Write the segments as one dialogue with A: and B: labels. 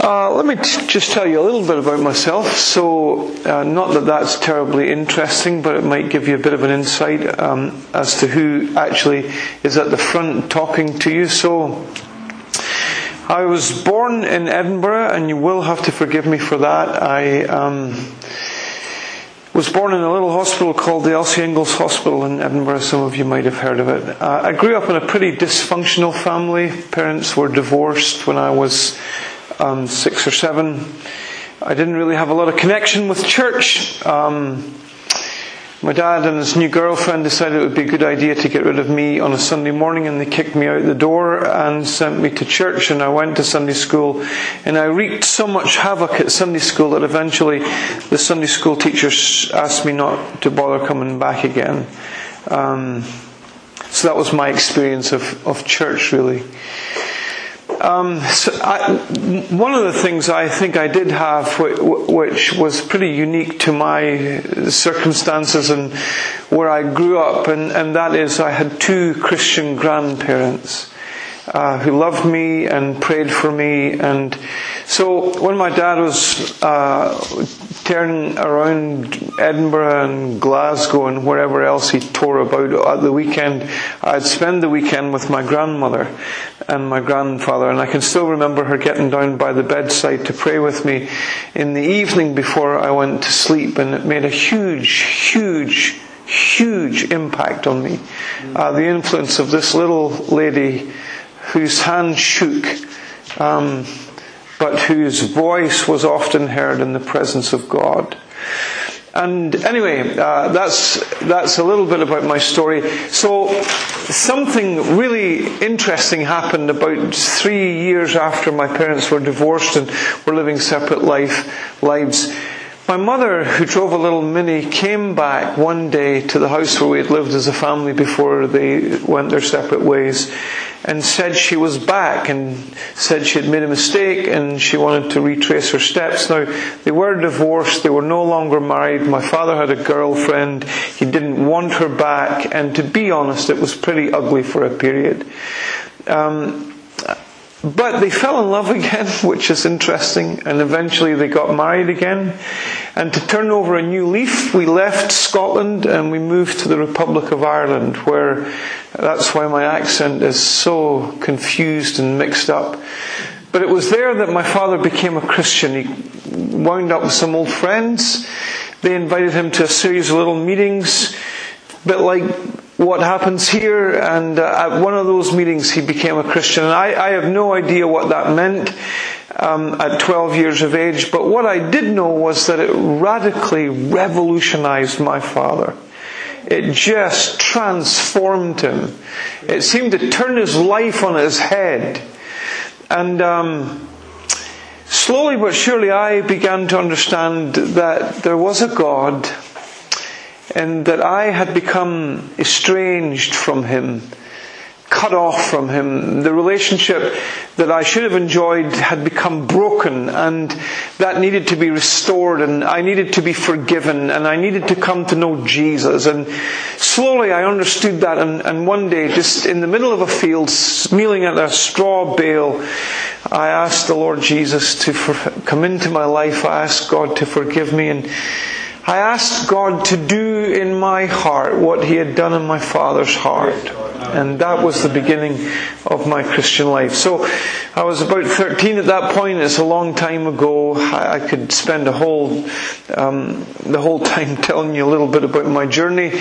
A: Uh, let me t- just tell you a little bit about myself. So, uh, not that that's terribly interesting, but it might give you a bit of an insight um, as to who actually is at the front talking to you. So, I was born in Edinburgh, and you will have to forgive me for that. I um, was born in a little hospital called the Elsie Inglis Hospital in Edinburgh. Some of you might have heard of it. Uh, I grew up in a pretty dysfunctional family. Parents were divorced when I was um, six or seven. I didn't really have a lot of connection with church. Um, my dad and his new girlfriend decided it would be a good idea to get rid of me on a Sunday morning and they kicked me out the door and sent me to church and I went to Sunday school and I wreaked so much havoc at Sunday school that eventually the Sunday school teachers asked me not to bother coming back again. Um, so that was my experience of, of church really. Um, so I, one of the things I think I did have, which was pretty unique to my circumstances and where I grew up, and, and that is I had two Christian grandparents uh, who loved me and prayed for me. And so when my dad was uh, turning around Edinburgh and Glasgow and wherever else he tore about at the weekend, I'd spend the weekend with my grandmother and my grandfather. And I can still remember her getting down by the bedside to pray with me in the evening before I went to sleep. And it made a huge, huge, huge impact on me. Uh, the influence of this little lady whose hand shook, um, but whose voice was often heard in the presence of God. And anyway, uh, that's that's a little bit about my story. So something really interesting happened about three years after my parents were divorced and were living separate life lives. My mother, who drove a little Mini, came back one day to the house where we had lived as a family before they went their separate ways and said she was back and said she had made a mistake and she wanted to retrace her steps. Now, they were divorced, they were no longer married. My father had a girlfriend, he didn't want her back, and to be honest, it was pretty ugly for a period. Um, but they fell in love again, which is interesting, and eventually they got married again. And to turn over a new leaf, we left Scotland and we moved to the Republic of Ireland, where that's why my accent is so confused and mixed up. But it was there that my father became a Christian. He wound up with some old friends. They invited him to a series of little meetings, bit like what happens here. And uh, at one of those meetings, he became a Christian. And I, I have no idea what that meant um, at 12 years of age. But what I did know was that it radically revolutionized my father. It just transformed him. It seemed to turn his life on his head. And um, slowly but surely, I began to understand that there was a God and that I had become estranged from him, cut off from him. The relationship that I should have enjoyed had become broken and that needed to be restored and I needed to be forgiven and I needed to come to know Jesus. And slowly I understood that and, and one day, just in the middle of a field, kneeling at a straw bale, I asked the Lord Jesus to for, come into my life. I asked God to forgive me and I asked God to do in my heart what He had done in my father's heart. And that was the beginning of my Christian life. So I was about 13 at that point. It's a long time ago. I could spend a whole, um, the whole time telling you a little bit about my journey.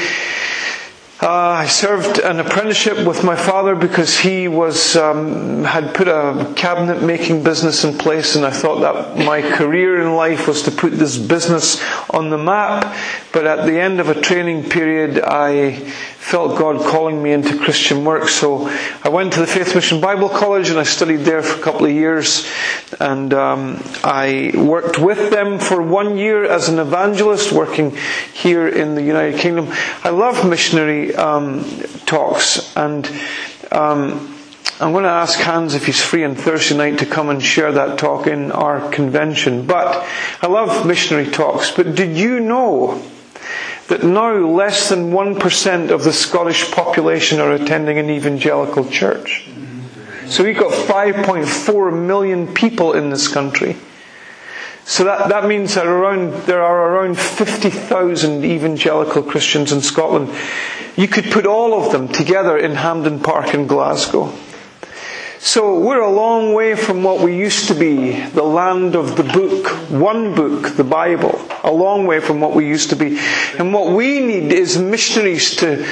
A: Uh, I served an apprenticeship with my father because he was um, had put a cabinet making business in place, and I thought that my career in life was to put this business on the map. But at the end of a training period, I felt God calling me into Christian work. So I went to the Faith Mission Bible College and I studied there for a couple of years. And um, I worked with them for one year as an evangelist, working here in the United Kingdom. I love missionary um, talks and. Um, I'm going to ask Hans if he's free on Thursday night to come and share that talk in our convention. But I love missionary talks. But did you know that now less than 1% of the Scottish population are attending an evangelical church. So we've got 5.4 million people in this country. So that, that means that around, there are around 50,000 evangelical Christians in Scotland. You could put all of them together in Hampden Park in Glasgow. So we're a long way from what we used to be, the land of the book, one book, the Bible. A long way from what we used to be. And what we need is missionaries to,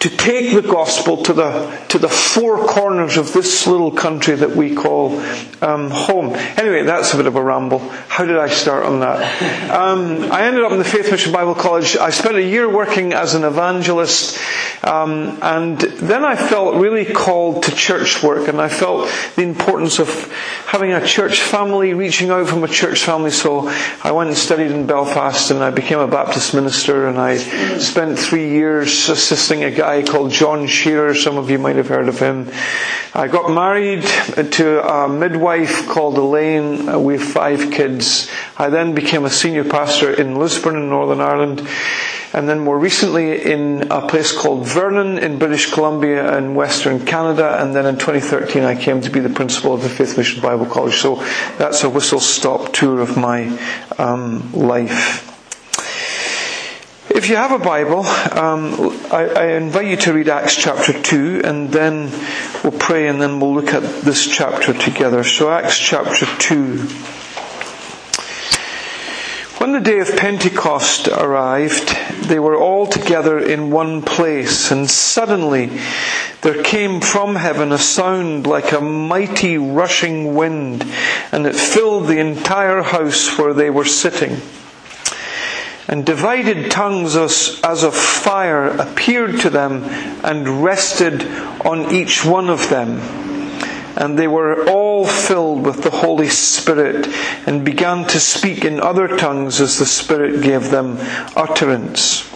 A: to take the gospel to the, to the four corners of this little country that we call um, home. Anyway, that's a bit of a ramble. How did I start on that? Um, I ended up in the Faith Mission Bible College. I spent a year working as an evangelist, um, and then I felt really called to church work, and I felt the importance of having a church family, reaching out from a church family. So I went and studied in Belfast, and I became a Baptist minister, and I spent three years assisting a guy guy called John Shearer. Some of you might have heard of him. I got married to a midwife called Elaine. We have five kids. I then became a senior pastor in Lisburn in Northern Ireland. And then more recently in a place called Vernon in British Columbia in Western Canada. And then in 2013 I came to be the principal of the Faith Mission Bible College. So that's a whistle stop tour of my um, life. If you have a Bible, um, I, I, invite you to read Acts chapter 2 and then we'll pray and then we'll look at this chapter together. So, Acts chapter 2. When the day of Pentecost arrived, they were all together in one place, and suddenly there came from heaven a sound like a mighty rushing wind, and it filled the entire house where they were sitting. And divided tongues as, as of fire appeared to them and rested on each one of them. And they were all filled with the Holy Spirit and began to speak in other tongues as the Spirit gave them utterance.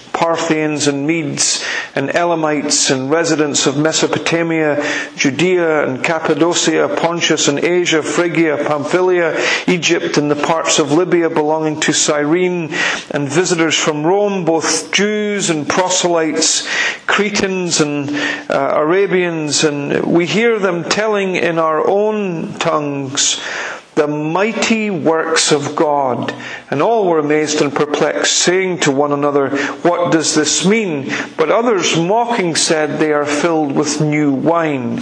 A: Parthians and Medes and Elamites and residents of Mesopotamia, Judea and Cappadocia, Pontus and Asia, Phrygia, Pamphylia, Egypt and the parts of Libya belonging to Cyrene and visitors from Rome, both Jews and proselytes, Cretans and uh, Arabians, and we hear them telling in our own tongues the mighty works of God. And all were amazed and perplexed, saying to one another, What does this mean? But others mocking said, They are filled with new wine.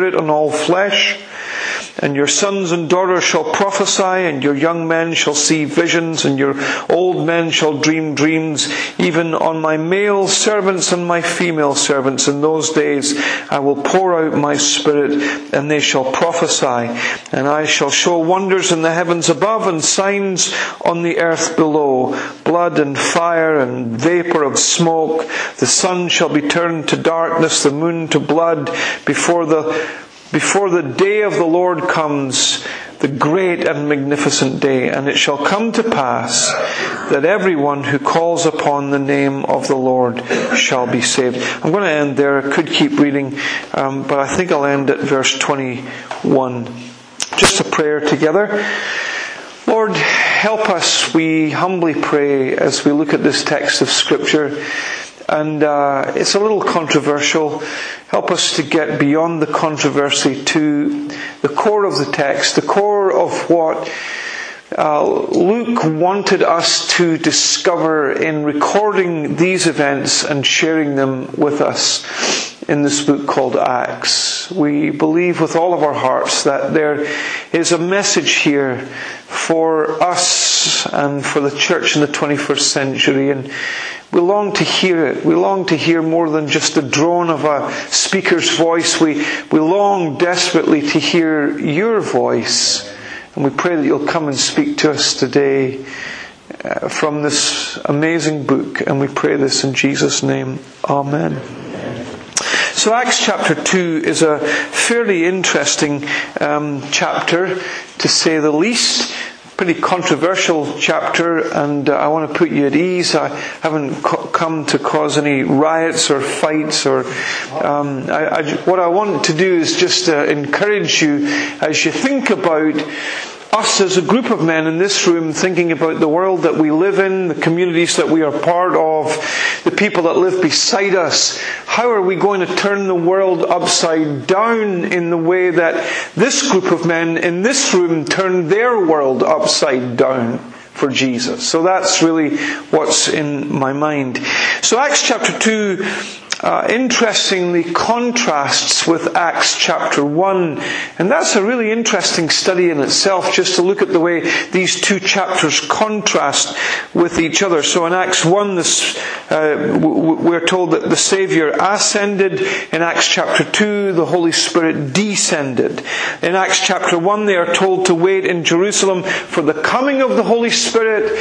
A: on all flesh. And your sons and daughters shall prophesy, and your young men shall see visions, and your old men shall dream dreams. Even on my male servants and my female servants in those days I will pour out my spirit, and they shall prophesy. And I shall show wonders in the heavens above, and signs on the earth below blood and fire and vapor of smoke. The sun shall be turned to darkness, the moon to blood before the before the day of the Lord comes, the great and magnificent day, and it shall come to pass that everyone who calls upon the name of the Lord shall be saved. I'm going to end there. I could keep reading, um, but I think I'll end at verse 21. Just a prayer together. Lord, help us, we humbly pray, as we look at this text of Scripture and uh, it's a little controversial. Help us to get beyond the controversy to the core of the text, the core of what uh, Luke wanted us to discover in recording these events and sharing them with us. in this book called Acts. We believe with all of our hearts that there is a message here for us and for the church in the 21st century and we long to hear it. We long to hear more than just the drone of a speaker's voice. We, we long desperately to hear your voice. And we pray that you'll come and speak to us today uh, from this amazing book. And we pray this in Jesus' name. Amen. So Acts chapter 2 is a fairly interesting um, chapter, to say the least pretty controversial chapter, and uh, I want to put you at ease. I haven't co- come to cause any riots or fights, or um, I, I, what I want to do is just uh, encourage you as you think about us as a group of men in this room thinking about the world that we live in, the communities that we are part of, the people that live beside us. How are we going to turn the world upside down in the way that this group of men in this room turned their world upside down? for Jesus. So that's really what's in my mind. So Acts chapter 2 uh, interestingly contrasts with Acts chapter 1. And that's a really interesting study in itself, just to look at the way these two chapters contrast with each other. So in Acts 1, this, uh, we're told that the Savior ascended. In Acts chapter 2, the Holy Spirit descended. In Acts chapter 1, they are told to wait in Jerusalem for the coming of the Holy Spirit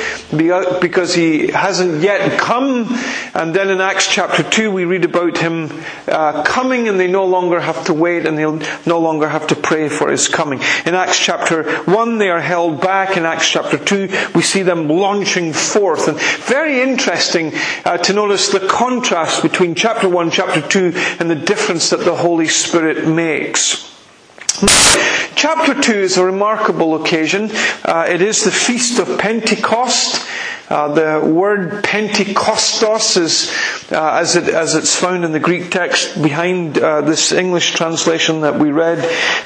A: because He hasn't yet come. And then in Acts chapter 2, we read about him uh, coming and they no longer have to wait and they'll no longer have to pray for his coming. In Acts chapter 1 they are held back. In Acts chapter 2 we see them launching forth. And very interesting uh, to notice the contrast between chapter 1, chapter 2 and the difference that the Holy Spirit makes. Chapter 2 is a remarkable occasion. Uh, it is the Feast of Pentecost. Uh, the word Pentecostos is, uh, as, it, as it's found in the Greek text behind uh, this English translation that we read,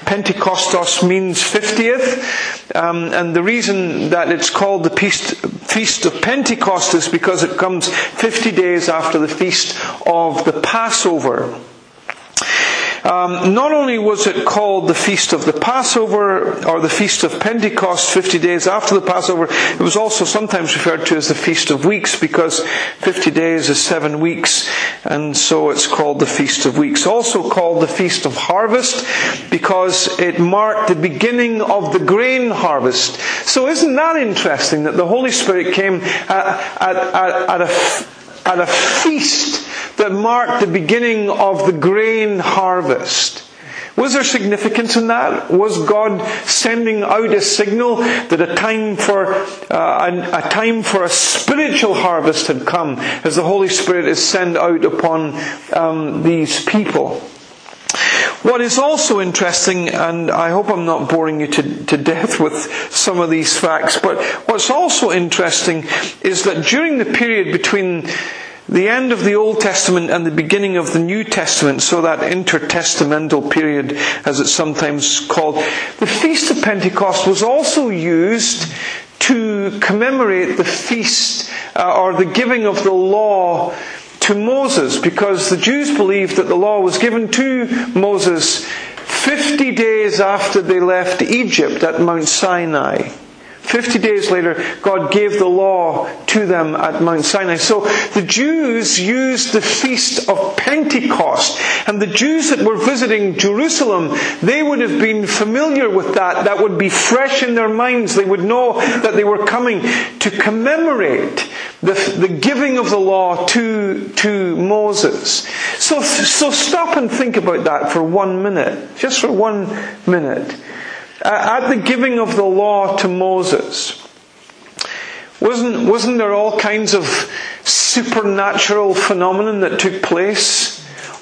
A: Pentecostos means 50th. Um, and the reason that it's called the Feast, Feast of Pentecost is because it comes 50 days after the Feast of the Passover. Um, not only was it called the Feast of the Passover or the Feast of Pentecost 50 days after the Passover, it was also sometimes referred to as the Feast of Weeks because 50 days is seven weeks and so it's called the Feast of Weeks. Also called the Feast of Harvest because it marked the beginning of the grain harvest. So isn't that interesting that the Holy Spirit came at, at, at, at a at a feast that marked the beginning of the grain harvest. Was there significance in that? Was God sending out a signal that a time for uh, a, time for a spiritual harvest had come, as the Holy Spirit is sent out upon um, these people? What is also interesting, and I hope I'm not boring you to, to death with some of these facts, but what's also interesting is that during the period between the end of the Old Testament and the beginning of the New Testament, so that intertestamental period, as it's sometimes called, the Feast of Pentecost was also used to commemorate the feast uh, or the giving of the law to Moses, because the Jews believed that the law was given to Moses 50 days after they left Egypt at Mount Sinai. Fifty days later, God gave the law to them at Mount Sinai. So the Jews used the feast of Pentecost. And the Jews that were visiting Jerusalem, they would have been familiar with that. That would be fresh in their minds. They would know that they were coming to commemorate the, the giving of the law to, to Moses. So, so stop and think about that for one minute. Just for one minute. At the giving of the law to Moses, wasn't, wasn't there all kinds of supernatural phenomenon that took place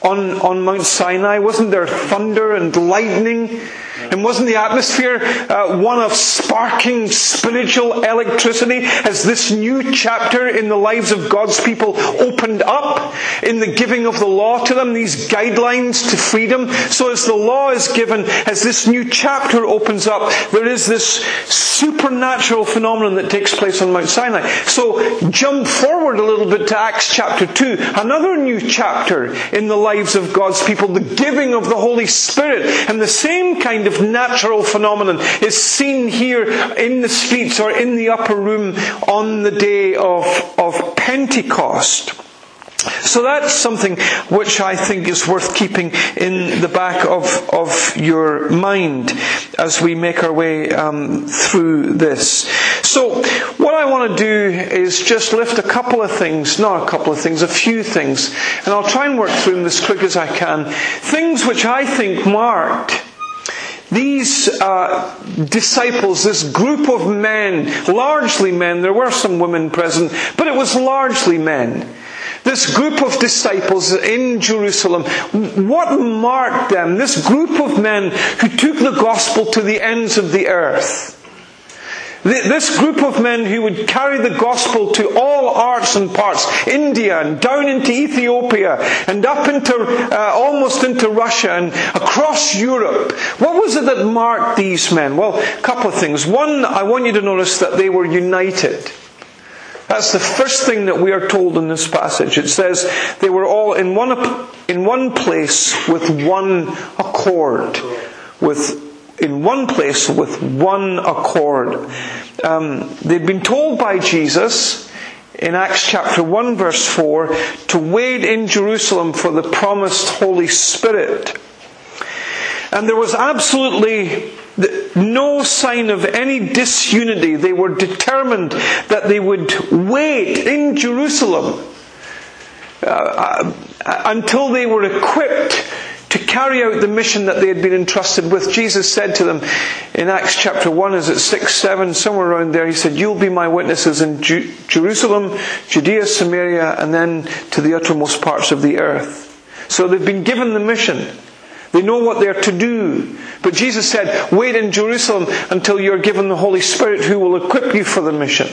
A: on, on Mount Sinai? Wasn't there thunder and lightning? And wasn't the atmosphere uh, one of sparking spiritual electricity as this new chapter in the lives of God's people opened up in the giving of the law to them, these guidelines to freedom? So as the law is given, as this new chapter opens up, there is this supernatural phenomenon that takes place on Mount Sinai. So jump forward a little bit to Acts chapter 2, another new chapter in the lives of God's people, the giving of the Holy Spirit. And the same kind of natural phenomenon is seen here in the streets or in the upper room on the day of, of Pentecost. So that's something which I think is worth keeping in the back of, of your mind as we make our way um, through this. So what I want to do is just lift a couple of things, not a couple of things, a few things, and I'll try and work through them as quick as I can. Things which I think marked these uh, disciples, this group of men, largely men, there were some women present, but it was largely men. This group of disciples in Jerusalem, what marked them? This group of men who took the gospel to the ends of the earth. This group of men who would carry the gospel to all arts and parts, India and down into Ethiopia and up into, uh, almost into Russia and across Europe. What was it that marked these men? Well, a couple of things. One, I want you to notice that they were united. That's the first thing that we are told in this passage. It says they were all in one, in one place with one accord. With in one place with one accord. Um, they'd been told by Jesus in Acts chapter 1 verse 4 to wait in Jerusalem for the promised Holy Spirit. And there was absolutely no sign of any disunity. They were determined that they would wait in Jerusalem uh, uh until they were equipped to carry out the mission that they had been entrusted with. Jesus said to them in Acts chapter 1, is it 6, 7, somewhere around there, He said, You'll be my witnesses in Ju- Jerusalem, Judea, Samaria, and then to the uttermost parts of the earth. So they've been given the mission. They know what they're to do. But Jesus said, wait in Jerusalem until you're given the Holy Spirit who will equip you for the mission.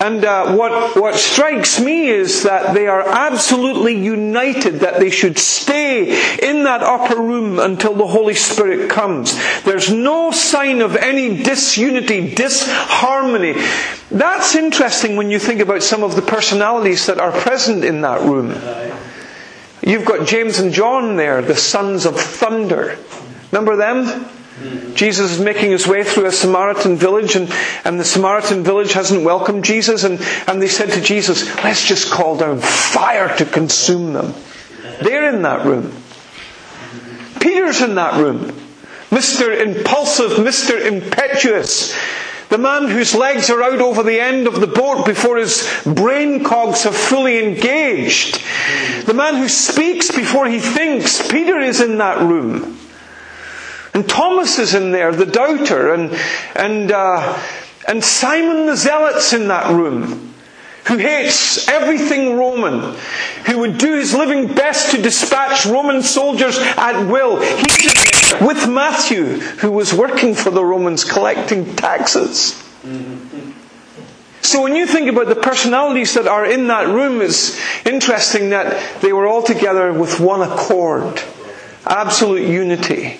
A: And uh, what, what strikes me is that they are absolutely united that they should stay in that upper room until the Holy Spirit comes. There's no sign of any disunity, disharmony. That's interesting when you think about some of the personalities that are present in that room. You've got James and John there, the sons of thunder. Remember them? Jesus is making his way through a Samaritan village and, and the Samaritan village hasn't welcomed Jesus and, and they said to Jesus, let's just call down fire to consume them. They're in that room. Peter's in that room. Mr. Impulsive, Mr. Impetuous. The man whose legs are out over the end of the boat before his brain cogs have fully engaged. The man who speaks before he thinks. Peter is in that room. And Thomas is in there, the doubter, and, and, uh, and Simon the Zealot's in that room, who hates everything Roman, who would do his living best to dispatch Roman soldiers at will. He's with Matthew, who was working for the Romans collecting taxes. So when you think about the personalities that are in that room, it's interesting that they were all together with one accord. Absolute unity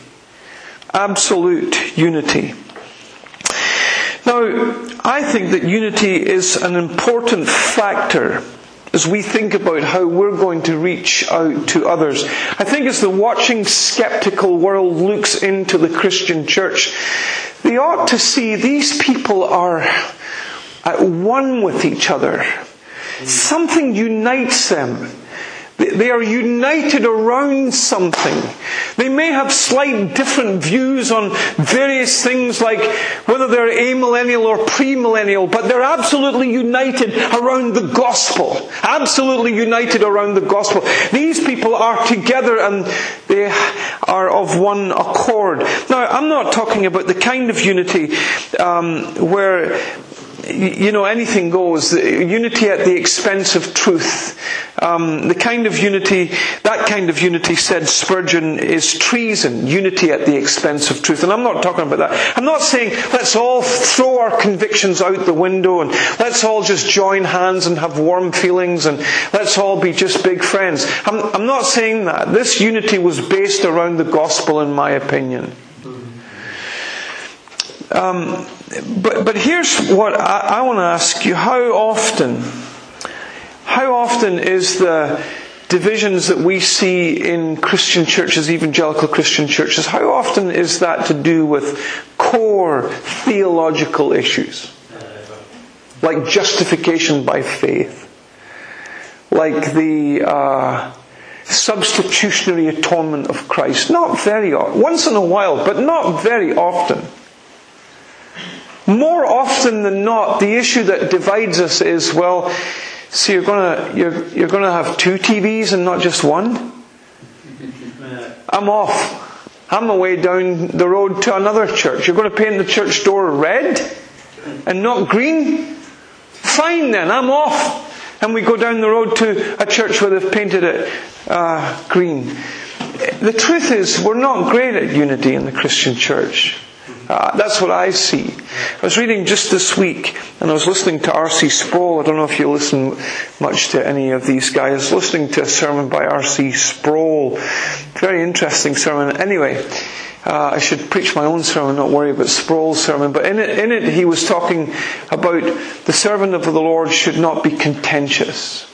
A: absolute unity. Now, I think that unity is an important factor as we think about how we're going to reach out to others. I think as the watching skeptical world looks into the Christian church, they ought to see these people are at one with each other. Something unites them. They are united around something. They may have slight different views on various things like whether they're amillennial or premillennial, but they're absolutely united around the gospel. Absolutely united around the gospel. These people are together and they are of one accord. Now, I'm not talking about the kind of unity um, where you know, anything goes. Unity at the expense of truth. Um, the kind of unity, that kind of unity, said Spurgeon, is treason. Unity at the expense of truth. And I'm not talking about that. I'm not saying let's all throw our convictions out the window and let's all just join hands and have warm feelings and let's all be just big friends. I'm, I'm not saying that. This unity was based around the gospel, in my opinion. Um, but, but here's what I, I want to ask you. How often, how often is the divisions that we see in Christian churches, evangelical Christian churches, how often is that to do with core theological issues? Like justification by faith. Like the uh, substitutionary atonement of Christ. Not very often. Once in a while, but not very often. More often than not, the issue that divides us is, well, so you're gonna, you're, you're gonna have two TVs and not just one? I'm off. I'm away down the road to another church. You're going to paint the church door red and not green? Fine then, I'm off. And we go down the road to a church where they've painted it uh, green. The truth is, we're not great at unity in the Christian church. Uh, that's what I see. I was reading just this week, and I was listening to R.C. Sproul. I don't know if you listen much to any of these guys. Listening to a sermon by R.C. Sproul. Very interesting sermon. Anyway, uh, I should preach my own sermon, not worry about Sproul's sermon. But in it, in it, he was talking about the servant of the Lord should not be contentious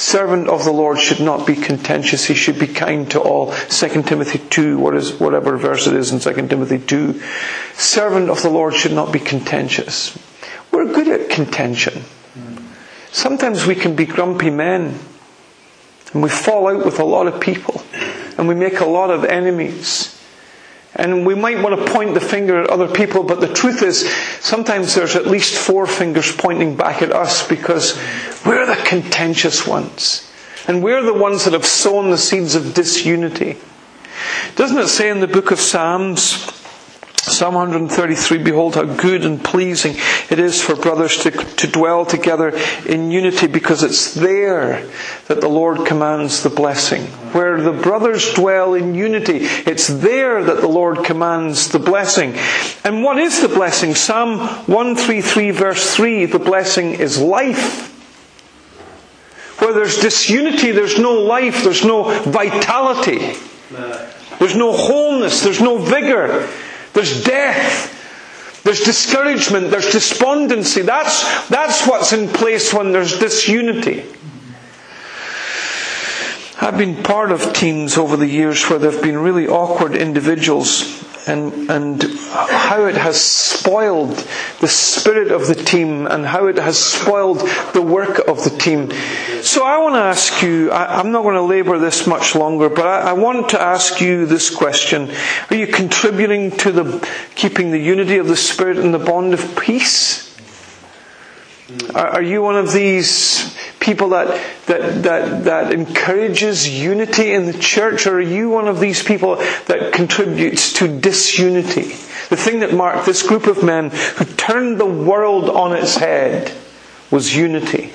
A: servant of the Lord should not be contentious. He should be kind to all. 2 Timothy 2, what is, whatever verse it is in 2 Timothy 2. Servant of the Lord should not be contentious. We're good at contention. Sometimes we can be grumpy men. And we fall out with a lot of people. And we make a lot of enemies. And we might want to point the finger at other people, but the truth is, sometimes there's at least four fingers pointing back at us because we're the contentious ones. And we're the ones that have sown the seeds of disunity. Doesn't it say in the book of Psalms, Psalm 133, behold how good and pleasing it is for brothers to, to dwell together in unity because it's there that the Lord commands the blessing. Where the brothers dwell in unity, it's there that the Lord commands the blessing. And what is the blessing? Psalm 133 verse 3, the blessing is life. Where there's disunity, there's no life, there's no vitality. There's no wholeness, there's no vigor. There's death. There's discouragement. There's despondency. That's, that's what's in place when there's disunity. I've been part of teams over the years where there have been really awkward individuals and, and how it has spoiled the spirit of the team and how it has spoiled the work of the team. So I want to ask you, I, am not going to labour this much longer, but I, I want to ask you this question. Are you contributing to the keeping the unity of the spirit and the bond of peace? Are you one of these people that, that, that, that encourages unity in the church, or are you one of these people that contributes to disunity? The thing that marked this group of men who turned the world on its head was unity.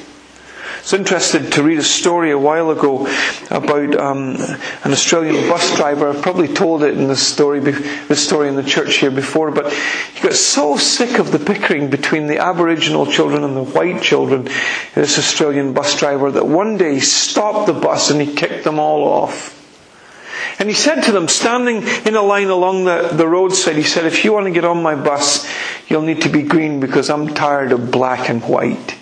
A: Was interested to read a story a while ago about um, an Australian bus driver. I've probably told it in the story, the story in the church here before, but he got so sick of the bickering between the Aboriginal children and the white children, this Australian bus driver, that one day he stopped the bus and he kicked them all off. And he said to them, standing in a line along the, the roadside, he said, if you want to get on my bus, you'll need to be green because I'm tired of black and white.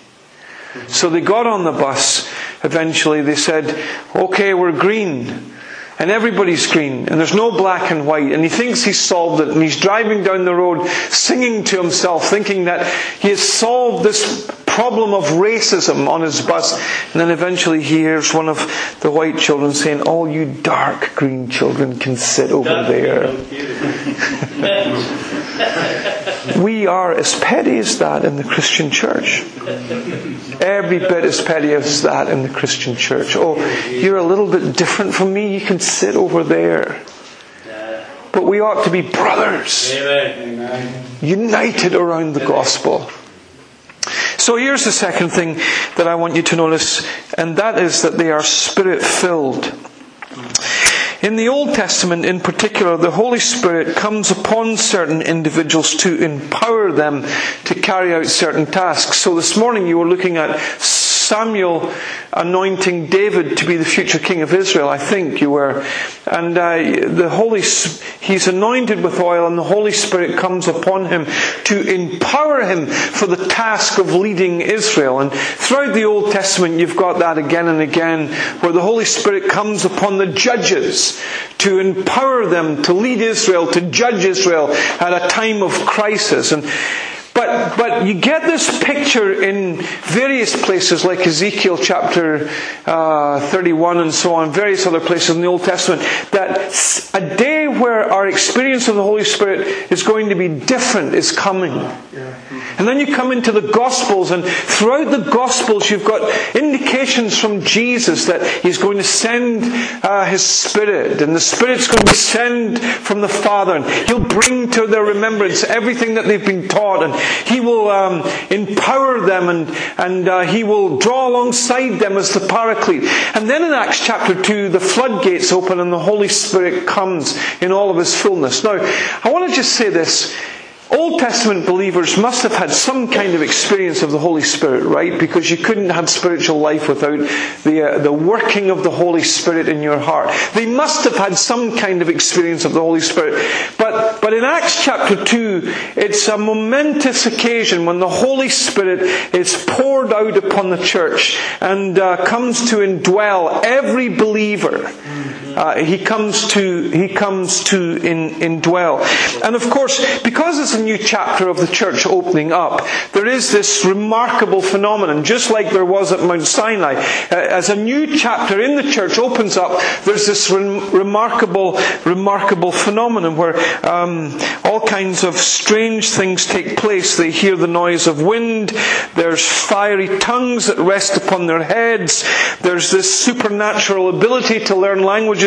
A: So they got on the bus. Eventually they said, okay, we're green. And everybody's green. And there's no black and white. And he thinks he's solved it. And he's driving down the road singing to himself, thinking that he has solved this problem of racism on his bus. And then eventually he hears one of the white children saying, all you dark green children can sit over there. we are as petty as that in the Christian church. Every bit as petty as that in the Christian church. Oh, you're a little bit different from me. You can sit over there. But we ought to be brothers, united around the gospel. So here's the second thing that I want you to notice, and that is that they are spirit filled. In the Old Testament in particular, the Holy Spirit comes upon certain individuals to empower them to carry out certain tasks. So this morning you were looking at Samuel anointing David to be the future king of Israel, I think you were. And uh, the Holy, he's anointed with oil and the Holy Spirit comes upon him to empower him for the task of leading Israel. And throughout the Old Testament, you've got that again and again, where the Holy Spirit comes upon the judges to empower them to lead Israel, to judge Israel at a time of crisis. And but, but you get this picture in various places like Ezekiel chapter uh, 31 and so on, various other places in the Old Testament, that a day where our experience of the Holy Spirit is going to be different is coming. And then you come into the Gospels, and throughout the Gospels, you've got indications from Jesus that He's going to send uh, His Spirit, and the Spirit's going to descend from the Father, and He'll bring to their remembrance everything that they've been taught, and He will um, empower them, and, and uh, He will draw alongside them as the Paraclete. And then in Acts chapter 2, the floodgates open, and the Holy Spirit comes in all of His fullness. Now, I want to just say this. Old Testament believers must have had some kind of experience of the Holy Spirit, right? Because you couldn't have spiritual life without the, uh, the working of the Holy Spirit in your heart. They must have had some kind of experience of the Holy Spirit. But, but in Acts chapter 2, it's a momentous occasion when the Holy Spirit is poured out upon the church and uh, comes to indwell every believer. Uh, he comes to, he comes to in, indwell. And of course, because it's a new chapter of the church opening up, there is this remarkable phenomenon, just like there was at Mount Sinai. Uh, as a new chapter in the church opens up, there's this re- remarkable, remarkable phenomenon where um, all kinds of strange things take place. They hear the noise of wind. There's fiery tongues that rest upon their heads. There's this supernatural ability to learn languages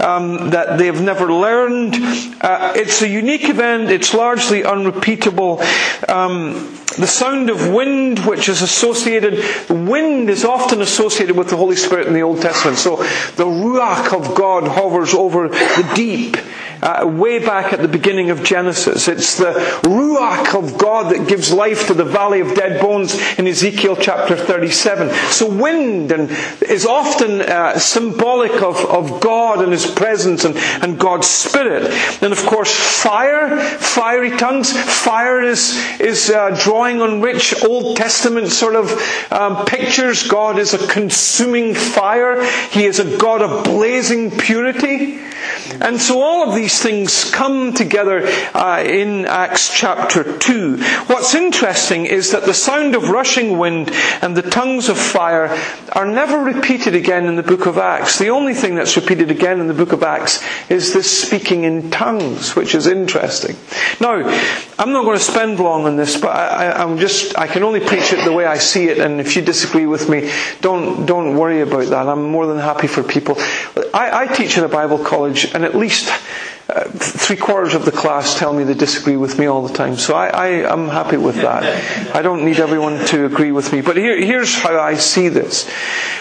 A: um, that they've never learned. Uh, it's a unique event. It's largely unrepeatable. Um, the sound of wind, which is associated, wind is often associated with the Holy Spirit in the Old Testament. So the Ruach of God hovers over the deep. Uh, way back at the beginning of Genesis. It's the Ruach of God that gives life to the valley of dead bones in Ezekiel chapter 37. So wind and, is often uh, symbolic of, of God and His presence and, and God's Spirit. And of course fire, fiery tongues, fire is, is uh, drawing on rich Old Testament sort of um, pictures. God is a consuming fire. He is a God of blazing purity. And so all of these things come together uh, in Acts chapter 2. What's interesting is that the sound of rushing wind and the tongues of fire are never repeated again in the book of Acts. The only thing that's repeated again in the book of Acts is this speaking in tongues, which is interesting. Now, I'm not going to spend long on this, but I, am just, I can only preach it the way I see it, and if you disagree with me, don't, don't worry about that. I'm more than happy for people. I, I teach in a Bible college, and at least uh, three quarters of the class tell me they disagree with me all the time. So I, I am happy with that. I don't need everyone to agree with me. But here, here's how I see this.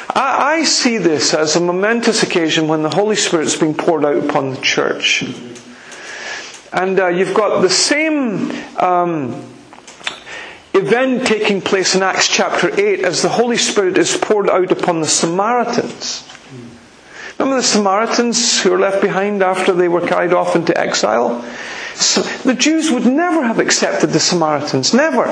A: I, I see this as a momentous occasion when the Holy Spirit is being poured out upon the church. And uh, you've got the same um, event taking place in Acts chapter 8 as the Holy Spirit is poured out upon the Samaritans. Remember the Samaritans who were left behind after they were carried off into exile? So the Jews would never have accepted the Samaritans. Never.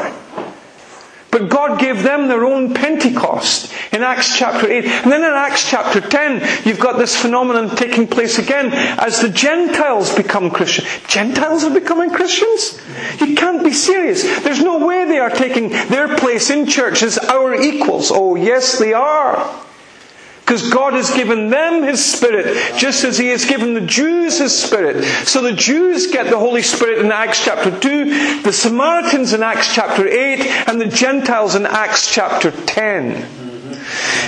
A: But God gave them their own Pentecost in Acts chapter 8. And then in Acts chapter 10, you've got this phenomenon taking place again as the Gentiles become Christians. Gentiles are becoming Christians? You can't be serious. There's no way they are taking their place in church as our equals. Oh, yes, they are. Because God has given them His Spirit, just as He has given the Jews His Spirit. So the Jews get the Holy Spirit in Acts chapter 2, the Samaritans in Acts chapter 8, and the Gentiles in Acts chapter 10.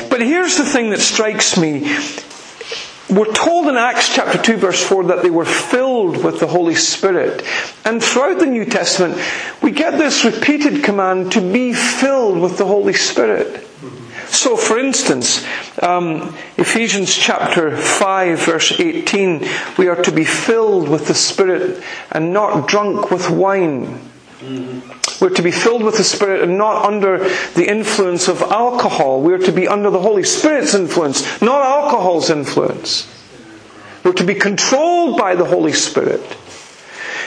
A: But here's the thing that strikes me. we're told in Acts chapter 2 verse 4 that they were filled with the Holy Spirit. And throughout the New Testament, we get this repeated command to be filled with the Holy Spirit. So, for instance, um, Ephesians chapter 5, verse 18, we are to be filled with the Spirit and not drunk with wine. We're to be filled with the Spirit and not under the influence of alcohol. We're to be under the Holy Spirit's influence, not alcohol's influence. We're to be controlled by the Holy Spirit.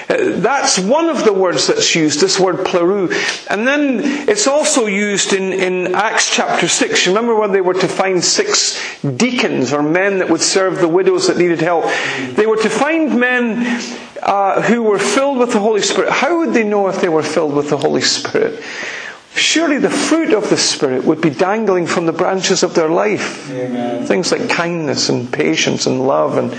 A: That's one of the words that's used, this word pleroo. And then it's also used in, in Acts chapter 6. Remember when they were to find six deacons or men that would serve the widows that needed help? They were to find men uh, who were filled with the Holy Spirit. How would they know if they were filled with the Holy Spirit? Surely the fruit of the Spirit would be dangling from the branches of their life. Amen. Things like kindness and patience and love and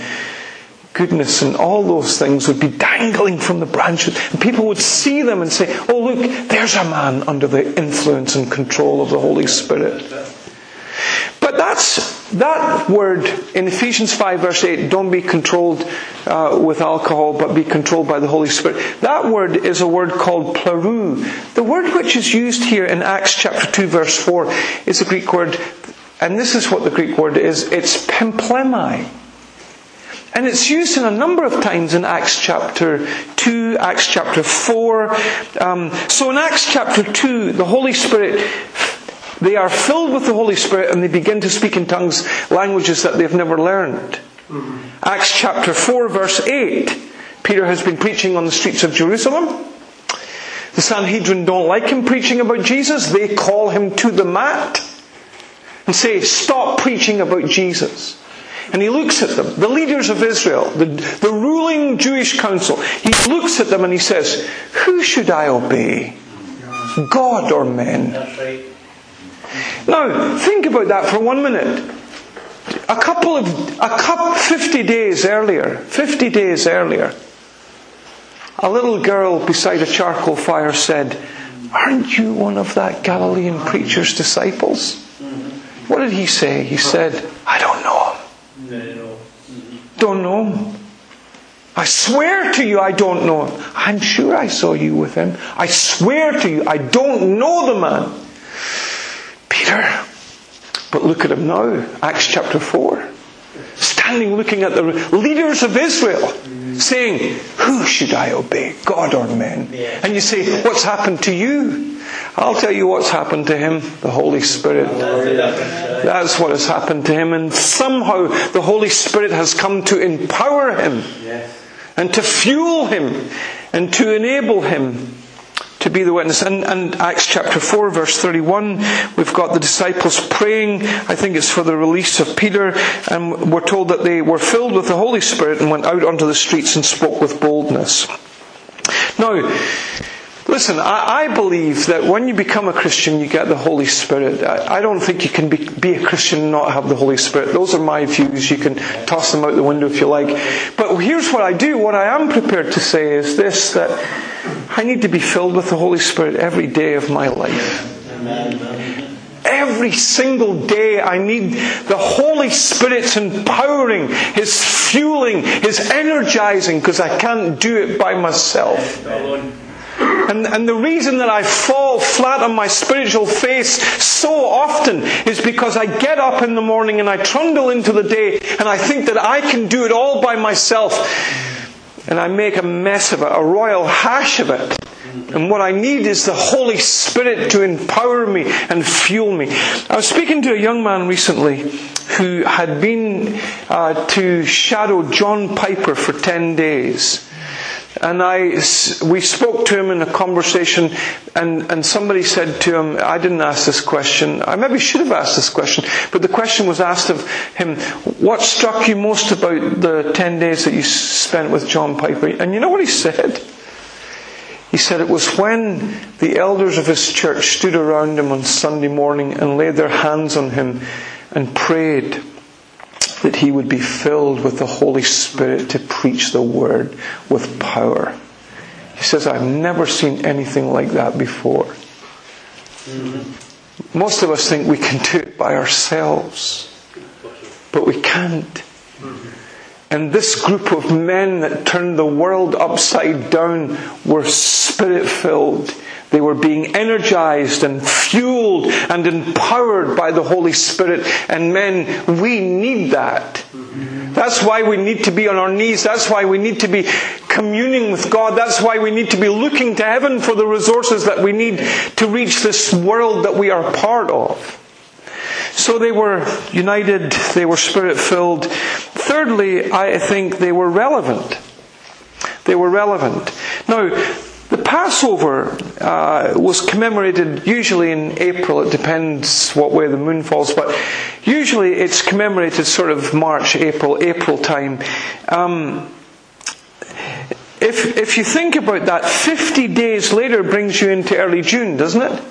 A: goodness and all those things would be dangling from the branches. And people would see them and say, oh look, there's a man under the influence and control of the Holy Spirit. But that's, that word in Ephesians 5 verse 8, don't be controlled uh, with alcohol, but be controlled by the Holy Spirit. That word is a word called pleroo. The word which is used here in Acts chapter 2 verse 4 is a Greek word, and this is what the Greek word is, it's pimplemai. And it's used in a number of times in Acts chapter 2, Acts chapter 4. Um, so in Acts chapter 2, the Holy Spirit, they are filled with the Holy Spirit and they begin to speak in tongues, languages that they've never learned. Mm-hmm. Acts chapter 4 verse 8, Peter has been preaching on the streets of Jerusalem. The Sanhedrin don't like him preaching about Jesus. They call him to the mat and say, stop preaching about Jesus. And he looks at them, the leaders of Israel, the, the ruling Jewish council. He looks at them and he says, Who should I obey? God or men? Now, think about that for one minute. A couple of, a couple, 50 days earlier, 50 days earlier, a little girl beside a charcoal fire said, Aren't you one of that Galilean preacher's disciples? What did he say? He said, I don't know. Don't know him. I swear to you, I don't know him. I'm sure I saw you with him. I swear to you, I don't know the man. Peter. But look at him now, Acts chapter 4. Standing looking at the leaders of Israel, saying, Who should I obey, God or men? And you say, What's happened to you? I'll tell you what's happened to him the Holy Spirit. That's what has happened to him. And somehow the Holy Spirit has come to empower him and to fuel him and to enable him to be the witness. And, and, Acts chapter 4, verse 31, we've got the disciples praying. I think it's for the release of Peter. And we're told that they were filled with the Holy Spirit and went out onto the streets and spoke with boldness. Now, Listen, I, I, believe that when you become a Christian, you get the Holy Spirit. I, I don't think you can be, be, a Christian and not have the Holy Spirit. Those are my views. You can toss them out the window if you like. But here's what I do. What I am prepared to say is this, that I need to be filled with the Holy Spirit every day of my life. Every single day I need the Holy Spirit's empowering, His fueling, His energizing, because I can't do it by myself. And, and the reason that I fall flat on my spiritual face so often is because I get up in the morning and I trundle into the day and I think that I can do it all by myself. And I make a mess of it, a royal hash of it. And what I need is the Holy Spirit to empower me and fuel me. I was speaking to a young man recently who had been uh, to shadow John Piper for 10 days. And I, we spoke to him in a conversation, and, and somebody said to him, I didn't ask this question. I maybe should have asked this question, but the question was asked of him, What struck you most about the 10 days that you spent with John Piper? And you know what he said? He said it was when the elders of his church stood around him on Sunday morning and laid their hands on him and prayed that he would be filled with the Holy Spirit to preach the word with power. He says, I've never seen anything like that before. Mm-hmm. Most of us think we can do it by ourselves, but we can't. And this group of men that turned the world upside down were spirit filled. They were being energized and fueled and empowered by the Holy Spirit. And men, we need that. That's why we need to be on our knees. That's why we need to be communing with God. That's why we need to be looking to heaven for the resources that we need to reach this world that we are part of. So they were united, they were spirit filled. Thirdly, I think they were relevant. They were relevant. Now, the Passover uh, was commemorated usually in April. It depends what way the moon falls, but usually it's commemorated sort of March, April, April time. Um, if, if you think about that, 50 days later brings you into early June, doesn't it?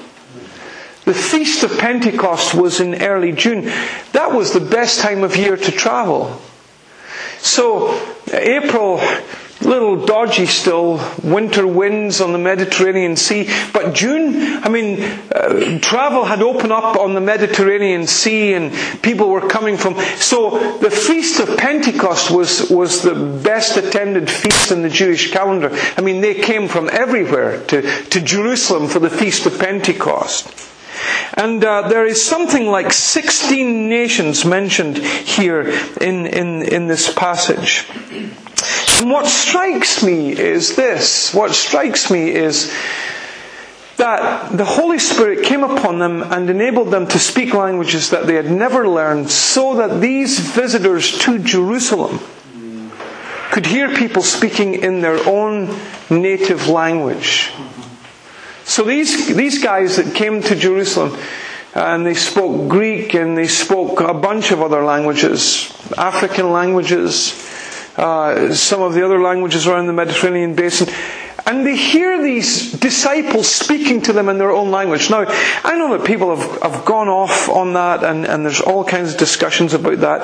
A: The Feast of Pentecost was in early June. That was the best time of year to travel. So, April, little dodgy still, winter winds on the Mediterranean Sea. But June, I mean, uh, travel had opened up on the Mediterranean Sea and people were coming from. So the Feast of Pentecost was, was the best attended feast in the Jewish calendar. I mean, they came from everywhere to, to Jerusalem for the Feast of Pentecost. And uh, there is something like 16 nations mentioned here in, in, in this passage. And what strikes me is this. What strikes me is that the Holy Spirit came upon them and enabled them to speak languages that they had never learned so that these visitors to Jerusalem could hear people speaking in their own native language. So these, these guys that came to Jerusalem, and they spoke Greek and they spoke a bunch of other languages, African languages, uh, some of the other languages around the Mediterranean basin. And they hear these disciples speaking to them in their own language. Now, I know that people have, have gone off on that and, and there's all kinds of discussions about that.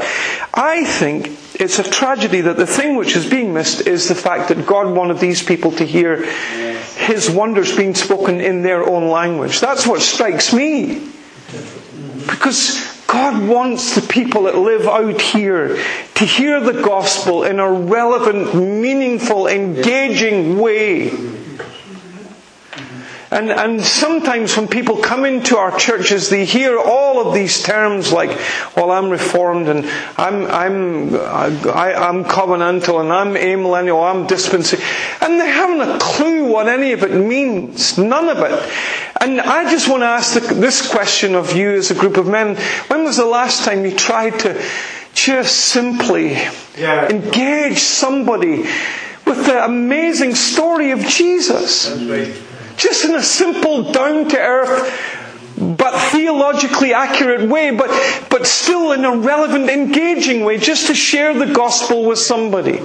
A: I think it's a tragedy that the thing which is being missed is the fact that God wanted these people to hear His wonders being spoken in their own language. That's what strikes me. Because God wants the people that live out here to hear the gospel in a relevant, meaningful, engaging way. And, and sometimes when people come into our churches, they hear all of these terms like, well, I'm reformed and I'm, I'm, I, I'm covenantal and I'm amillennial, I'm dispensation. And they haven't a clue what any of it means. None of it. And I just want to ask the, this question of you as a group of men. When was the last time you tried to just simply yeah. engage somebody with the amazing story of Jesus? Just in a simple, down to earth, but theologically accurate way, but, but still in a relevant, engaging way, just to share the gospel with somebody.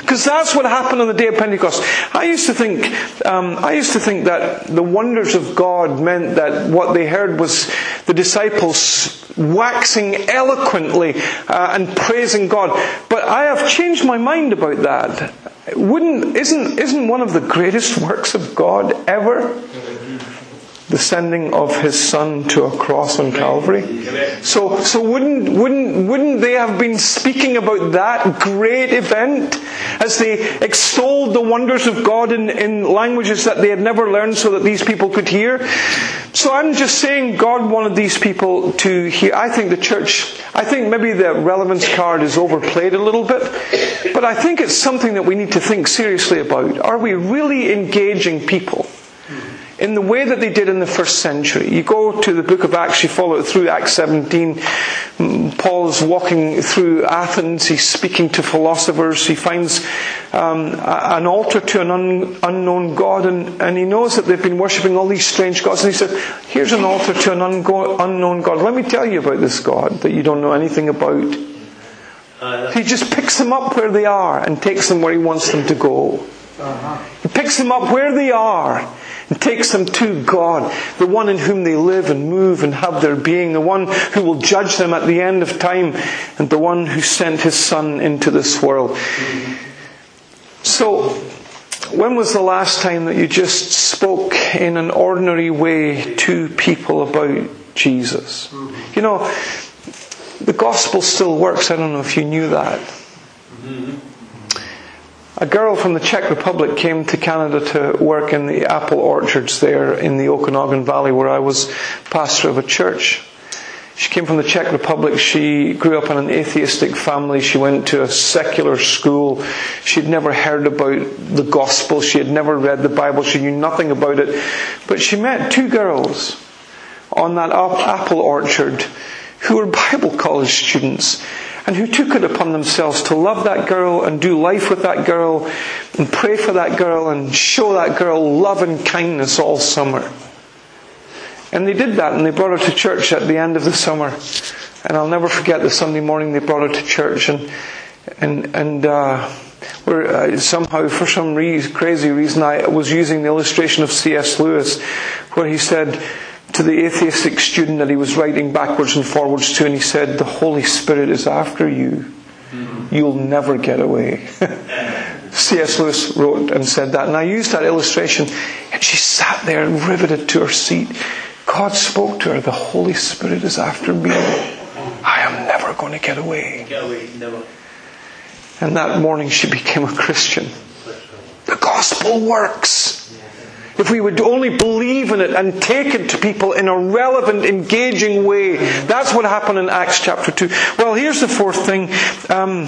A: Because that's what happened on the day of Pentecost. I used to think, um, I used to think that the wonders of God meant that what they heard was the disciples waxing eloquently uh, and praising God. But I have changed my mind about that. Wouldn't, isn't, isn't one of the greatest works of God ever the sending of his son to a cross on Calvary? So, so wouldn't, wouldn't, wouldn't they have been speaking about that great event as they extolled the wonders of God in, in languages that they had never learned so that these people could hear? So I'm just saying God wanted these people to hear. I think the church, I think maybe the relevance card is overplayed a little bit, but I think it's something that we need to think seriously about. Are we really engaging people? In the way that they did in the first century. You go to the book of Acts, you follow it through Acts 17. Mm, Paul's walking through Athens, he's speaking to philosophers, he finds um, an altar to an un- unknown God, and, and he knows that they've been worshipping all these strange gods, and he said, Here's an altar to an ungo- unknown God. Let me tell you about this God that you don't know anything about. Uh, he just picks them up where they are and takes them where he wants them to go. Uh-huh. He picks them up where they are and takes them to God, the one in whom they live and move and have their being, the one who will judge them at the end of time, and the one who sent his Son into this world. So, when was the last time that you just spoke in an ordinary way to people about Jesus? You know, the gospel still works. I don't know if you knew that. A girl from the Czech Republic came to Canada to work in the apple orchards there in the Okanagan Valley where I was pastor of a church. She came from the Czech Republic. She grew up in an atheistic family. She went to a secular school. She'd never heard about the gospel. She had never read the Bible. She knew nothing about it. But she met two girls on that apple orchard who were Bible college students and who took it upon themselves to love that girl and do life with that girl and pray for that girl and show that girl love and kindness all summer. And they did that and they brought her to church at the end of the summer. And I'll never forget the Sunday morning they brought her to church and, and, and, uh, where uh, somehow, for some reason, crazy reason, I was using the illustration of C.S. Lewis, where he said to the atheistic student that he was writing backwards and forwards to, and he said, "The Holy Spirit is after you. You'll never get away." C.S. Lewis wrote and said that, and I used that illustration, and she sat there riveted to her seat. God spoke to her, the Holy Spirit is after me. I am never going to get away.
B: Get away, never.
A: And that morning she became a Christian. The gospel works. If we would only believe in it and take it to people in a relevant, engaging way. That's what happened in Acts chapter 2. Well, here's the fourth thing. Um,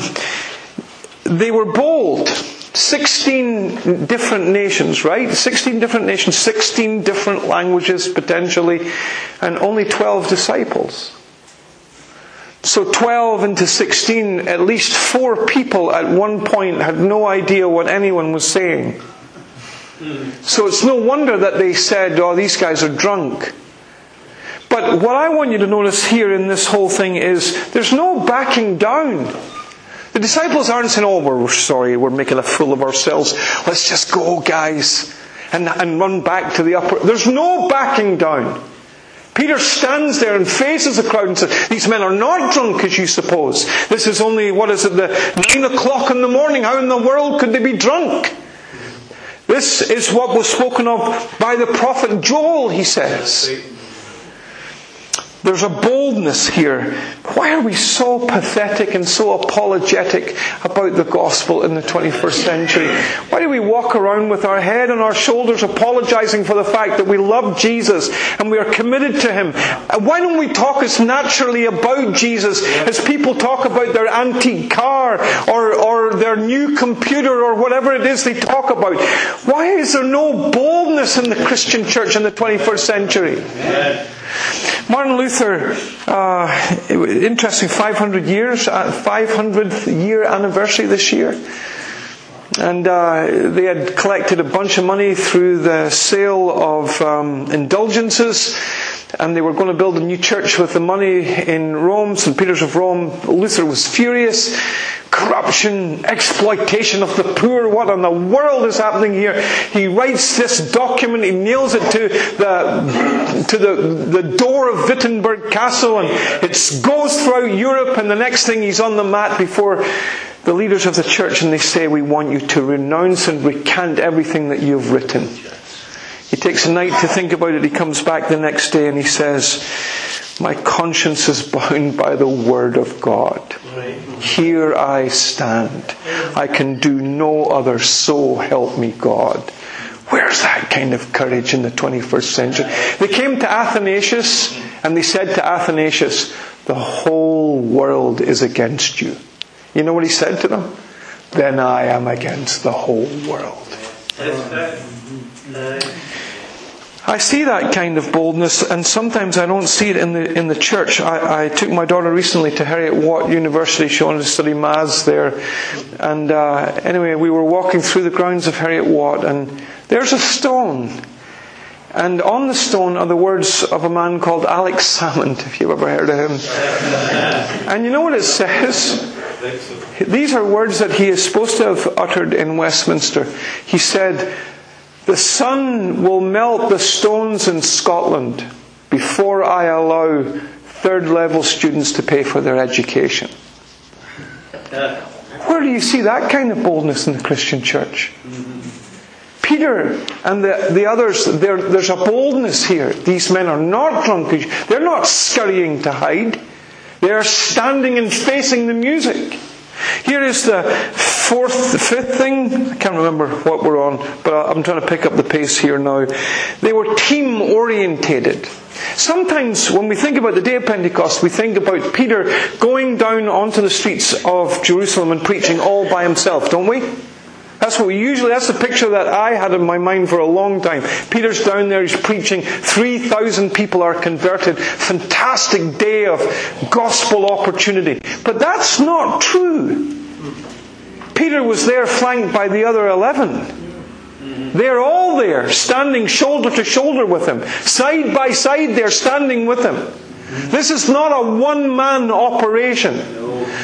A: they were bold. 16 different nations, right? 16 different nations, 16 different languages potentially, and only 12 disciples. So 12 into 16, at least four people at one point had no idea what anyone was saying. So it's no wonder that they said, oh, these guys are drunk. But what I want you to notice here in this whole thing is there's no backing down. The disciples aren't saying, oh, we're sorry, we're making a fool of ourselves. Let's just go, guys, and, and run back to the upper. There's no backing down. Peter stands there and faces the crowd and says, These men are not drunk as you suppose. This is only, what is it, the nine o'clock in the morning. How in the world could they be drunk? This is what was spoken of by the prophet Joel, he says. There's a boldness here. Why are we so pathetic and so apologetic about the gospel in the 21st century? Why do we walk around with our head on our shoulders apologizing for the fact that we love Jesus and we are committed to Him? Why don't we talk as naturally about Jesus as people talk about their antique car or, or their new computer or whatever it is they talk about? Why is there no boldness in the Christian church in the 21st century? Martin Luther, uh, interesting, 500 years, uh, 500th year anniversary this year. And uh, they had collected a bunch of money through the sale of um, indulgences, and they were going to build a new church with the money in Rome, St. Peter's of Rome. Luther was furious. Corruption, exploitation of the poor, what in the world is happening here? He writes this document, he nails it to the, to the, the door of Wittenberg Castle, and it goes throughout Europe, and the next thing he's on the mat before the leaders of the church and they say, We want you to renounce and recant everything that you've written. Takes a night to think about it. He comes back the next day and he says, My conscience is bound by the word of God. Here I stand. I can do no other. So help me God. Where's that kind of courage in the 21st century? They came to Athanasius and they said to Athanasius, The whole world is against you. You know what he said to them? Then I am against the whole world. I see that kind of boldness, and sometimes I don't see it in the in the church. I, I took my daughter recently to Heriot-Watt University. She wanted to study maths there, and uh, anyway, we were walking through the grounds of Harriet Watt, and there's a stone, and on the stone are the words of a man called Alex Salmond. If you've ever heard of him, and you know what it says. These are words that he is supposed to have uttered in Westminster. He said, The sun will melt the stones in Scotland before I allow third level students to pay for their education. Where do you see that kind of boldness in the Christian church? Peter and the, the others, there's a boldness here. These men are not drunk. They're not scurrying to hide. They are standing and facing the music. Here is the fourth, the fifth thing. I can't remember what we're on, but I'm trying to pick up the pace here now. They were team orientated. Sometimes when we think about the day of Pentecost, we think about Peter going down onto the streets of Jerusalem and preaching all by himself, don't we? That's what we usually, that's the picture that I had in my mind for a long time. Peter's down there, he's preaching, 3,000 people are converted. Fantastic day of gospel opportunity. But that's not true. Peter was there flanked by the other 11. They're all there, standing shoulder to shoulder with him. Side by side, they're standing with him. This is not a one man operation.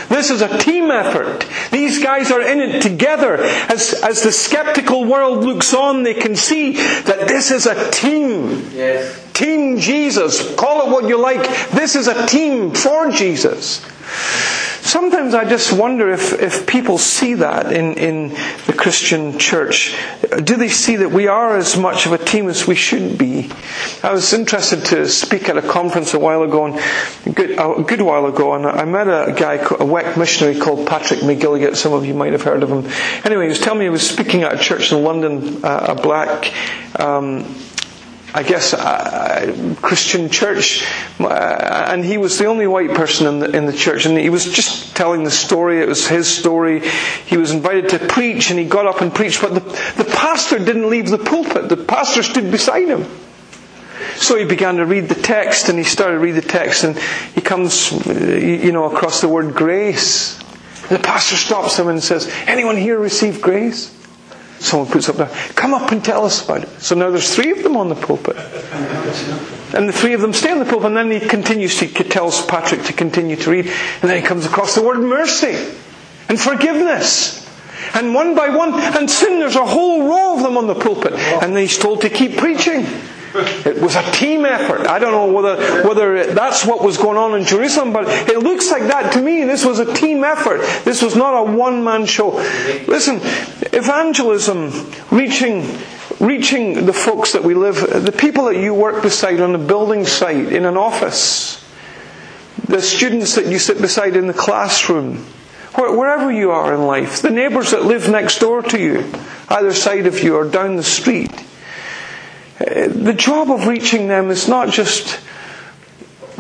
A: This is a team effort. These guys are in it together. As, as the skeptical world looks on, they can see that this is a team.
B: Yes.
A: Team Jesus. Call it what you like. This is a team for Jesus. Sometimes I just wonder if, if people see that in, in the Christian church. Do they see that we are as much of a team as we should be? I was interested to speak at a conference a while ago, and a good, a good while ago, and I met a guy, a WEC missionary called Patrick McGilligan. Some of you might have heard of him. Anyway, he was telling me he was speaking at a church in London, uh, a black um, I guess, Christian church, uh, and he was the only white person in the, in the church, and he was just telling the story. It was his story. He was invited to preach, and he got up and preached, but the, the pastor didn't leave the pulpit. The pastor stood beside him. So he began to read the text, and he started to read the text, and he comes, you know, across the word grace. And the pastor stops him and says, "Anyone here receive grace?" Someone puts up there, come up and tell us about it. So now there's three of them on the pulpit. And the three of them stay on the pulpit, and then he continues, he tells Patrick to continue to read, and then he comes across the word mercy and forgiveness. And one by one, and soon there's a whole row of them on the pulpit, and he's told to keep preaching. It was a team effort. I don't know whether, whether that's what was going on in Jerusalem, but it looks like that to me. This was a team effort. This was not a one man show. Listen, evangelism, reaching, reaching the folks that we live, the people that you work beside on a building site, in an office, the students that you sit beside in the classroom, wherever you are in life, the neighbours that live next door to you, either side of you or down the street. The job of reaching them is not just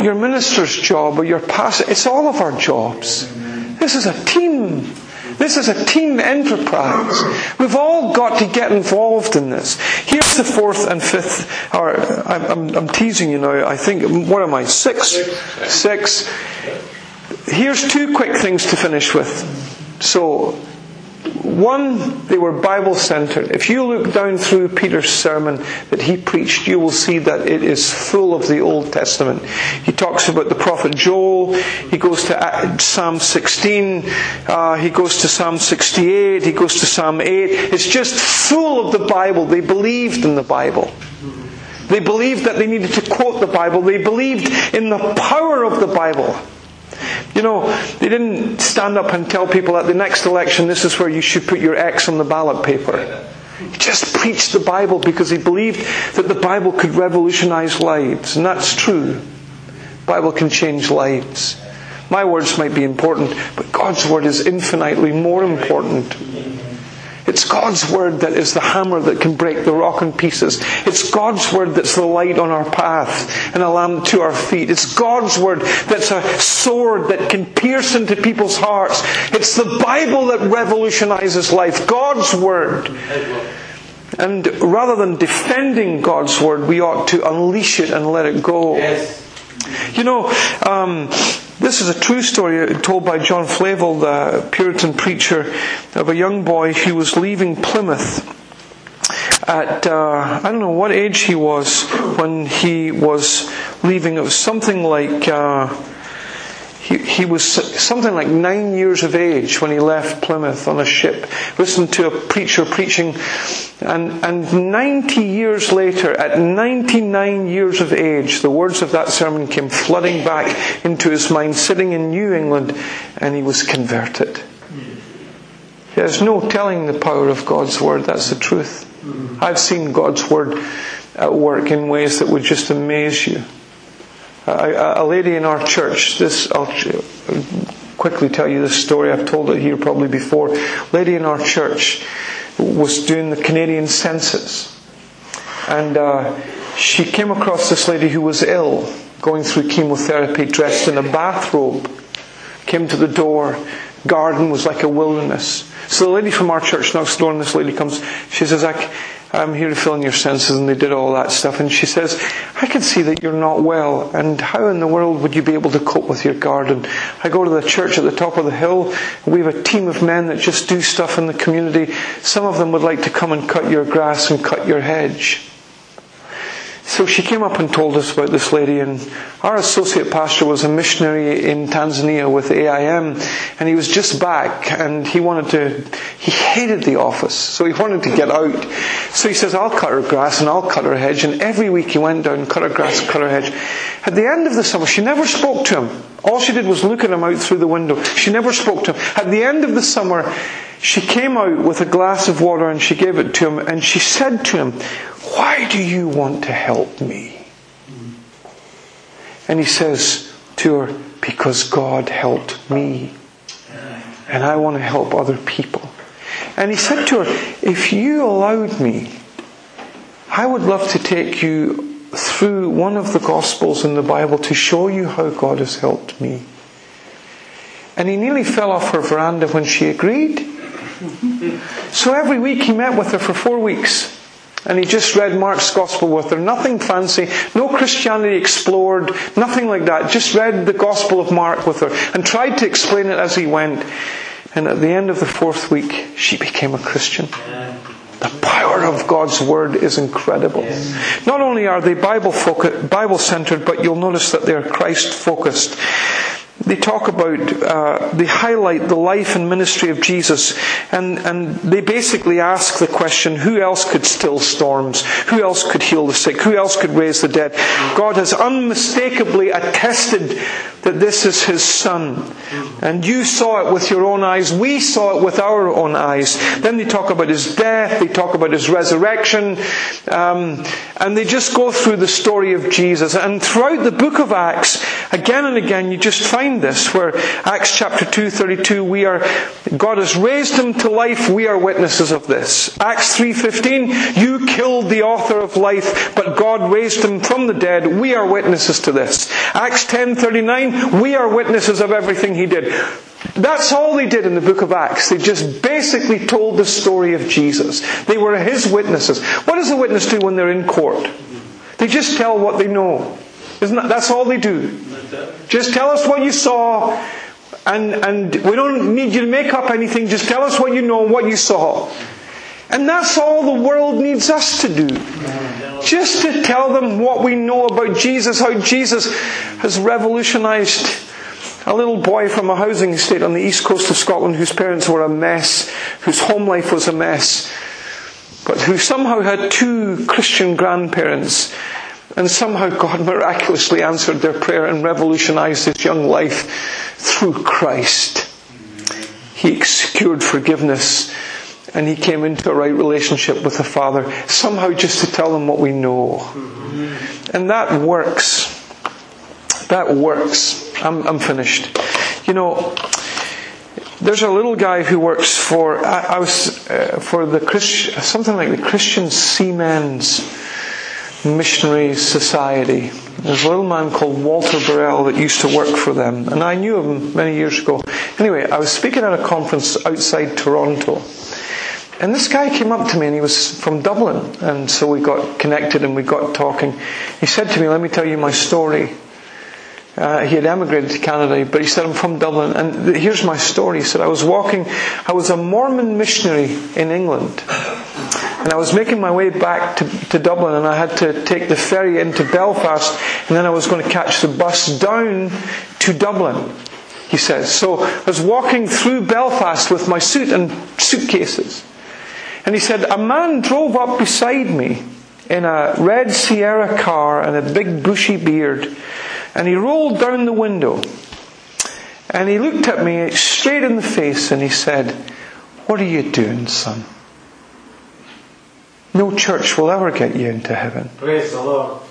A: your minister's job or your pastor, it's all of our jobs. This is a team. This is a team enterprise. We've all got to get involved in this. Here's the fourth and fifth, or I'm, I'm, teasing you now, I think, what am I, six? Six. Here's two quick things to finish with. So, one, they were Bible centered. If you look down through Peter's sermon that he preached, you will see that it is full of the Old Testament. He talks about the prophet Joel. He goes to Psalm 16. Uh, he goes to Psalm 68. He goes to Psalm 8. It's just full of the Bible. They believed in the Bible. They believed that they needed to quote the Bible. They believed in the power of the Bible. You know, they didn't stand up and tell people at the next election, this is where you should put your X on the ballot paper. He just preached the Bible because he believed that the Bible could revolutionize lives. And that's true. The Bible can change lives. My words might be important, but God's word is infinitely more important. It's God's word that is the hammer that can break the rock in pieces. It's God's word that's the light on our path and a lamp to our feet. It's God's word that's a sword that can pierce into people's hearts. It's the Bible that revolutionizes life. God's word. And rather than defending God's word, we ought to unleash it and let it go.
B: Yes.
A: You know, um, this is a true story told by John Flavel, the Puritan preacher, of a young boy who was leaving Plymouth at uh, I don't know what age he was when he was leaving. It was something like. Uh, he, was something like nine years of age when he left Plymouth on a ship, listened to a preacher preaching, and, and 90 years later, at 99 years of age, the words of that sermon came flooding back into his mind, sitting in New England, and he was converted. There's no telling the power of God's Word, that's the truth. I've seen God's Word at work in ways that would just amaze you a, a lady in our church, this, I'll quickly tell you this story. I've told it here probably before. Lady in our church was doing the Canadian census. And uh, she came across this lady who was ill, going through chemotherapy, dressed in a bathrobe. Came to the door. Garden was like a wilderness. So the lady from our church next door, and this lady comes, she says, I, I'm here to fill in your census, and they did all that stuff. And she says, I can see that you're not well, and how in the world would you be able to cope with your garden? I go to the church at the top of the hill, we have a team of men that just do stuff in the community. Some of them would like to come and cut your grass and cut your hedge. So she came up and told us about this lady, and our associate pastor was a missionary in Tanzania with AIM, and he was just back, and he wanted to, he hated the office, so he wanted to get out. So he says, I'll cut her grass and I'll cut her hedge, and every week he went down, cut her grass, cut her hedge. At the end of the summer, she never spoke to him. All she did was look at him out through the window. She never spoke to him. At the end of the summer, she came out with a glass of water and she gave it to him, and she said to him, why do you want to help me? And he says to her, Because God helped me. And I want to help other people. And he said to her, If you allowed me, I would love to take you through one of the Gospels in the Bible to show you how God has helped me. And he nearly fell off her veranda when she agreed. So every week he met with her for four weeks. And he just read Mark's Gospel with her. Nothing fancy, no Christianity explored, nothing like that. Just read the Gospel of Mark with her and tried to explain it as he went. And at the end of the fourth week, she became a Christian. The power of God's Word is incredible. Not only are they Bible Bible centered, but you'll notice that they're Christ focused they talk about, uh, they highlight the life and ministry of Jesus, and, and they basically ask the question who else could still storms? Who else could heal the sick? Who else could raise the dead? God has unmistakably attested that this is His Son. And you saw it with your own eyes. We saw it with our own eyes. Then they talk about His death, they talk about His resurrection, um, and they just go through the story of Jesus. And throughout the book of Acts, again and again, you just find this where Acts chapter 2:32 we are God has raised him to life we are witnesses of this. Acts 3:15 you killed the author of life but God raised him from the dead we are witnesses to this. Acts 10:39 we are witnesses of everything he did. That's all they did in the book of Acts. They just basically told the story of Jesus. They were his witnesses. What does a witness do when they're in court? They just tell what they know. Isn't that, that's all they do. Just tell us what you saw, and, and we don't need you to make up anything. Just tell us what you know and what you saw. And that's all the world needs us to do. Just to tell them what we know about Jesus, how Jesus has revolutionized a little boy from a housing estate on the east coast of Scotland whose parents were a mess, whose home life was a mess, but who somehow had two Christian grandparents and somehow God miraculously answered their prayer and revolutionized his young life through Christ. He secured forgiveness and he came into a right relationship with the Father, somehow just to tell them what we know. And that works. That works. I'm, I'm finished. You know, there's a little guy who works for, I, I was, uh, for the Christ, something like the Christian Seamen's missionary society. There's a little man called Walter Burrell that used to work for them, and I knew him many years ago. Anyway, I was speaking at a conference outside Toronto, and this guy came up to me, and he was from Dublin, and so we got connected and we got talking. He said to me, "Let me tell you my story." Uh, he had emigrated to Canada, but he said, I'm from Dublin. And here's my story. He said, I was walking, I was a Mormon missionary in England. And I was making my way back to, to Dublin and I had to take the ferry into Belfast and then I was going to catch the bus down to Dublin, he says. So I was walking through Belfast with my suit and suitcases. And he said, a man drove up beside me in a red Sierra car and a big bushy beard. And he rolled down the window. And he looked at me straight in the face and he said, What are you doing, son? No church will ever get you into heaven.
B: Praise the Lord.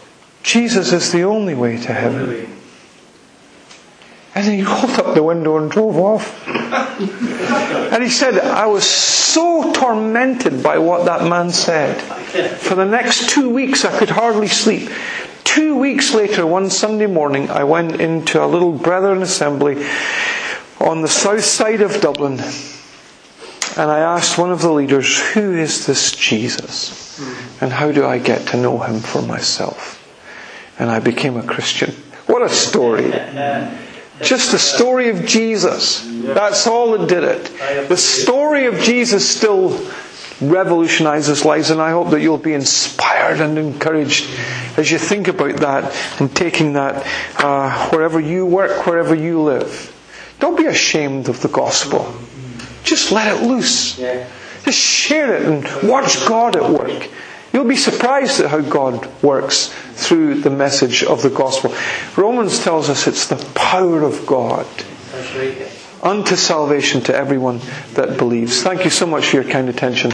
A: Jesus is the only way to heaven. And then he rolled up the window and drove off. and he said, I was so tormented by what that man said. For the next two weeks, I could hardly sleep. Two weeks later, one Sunday morning, I went into a little brethren assembly on the south side of Dublin. And I asked one of the leaders, Who is this Jesus? And how do I get to know him for myself? And I became a Christian. What a story. Just the story of Jesus. That's all that did it. The story of Jesus still revolutionizes lives, and I hope that you'll be inspired and encouraged as you think about that and taking that uh, wherever you work, wherever you live. Don't be ashamed of the gospel. Just let it loose. Just share it and watch God at work. You'll be surprised at how God works through the message of the gospel. Romans tells us it's the power of God unto salvation to everyone that believes. Thank you so much for your kind attention.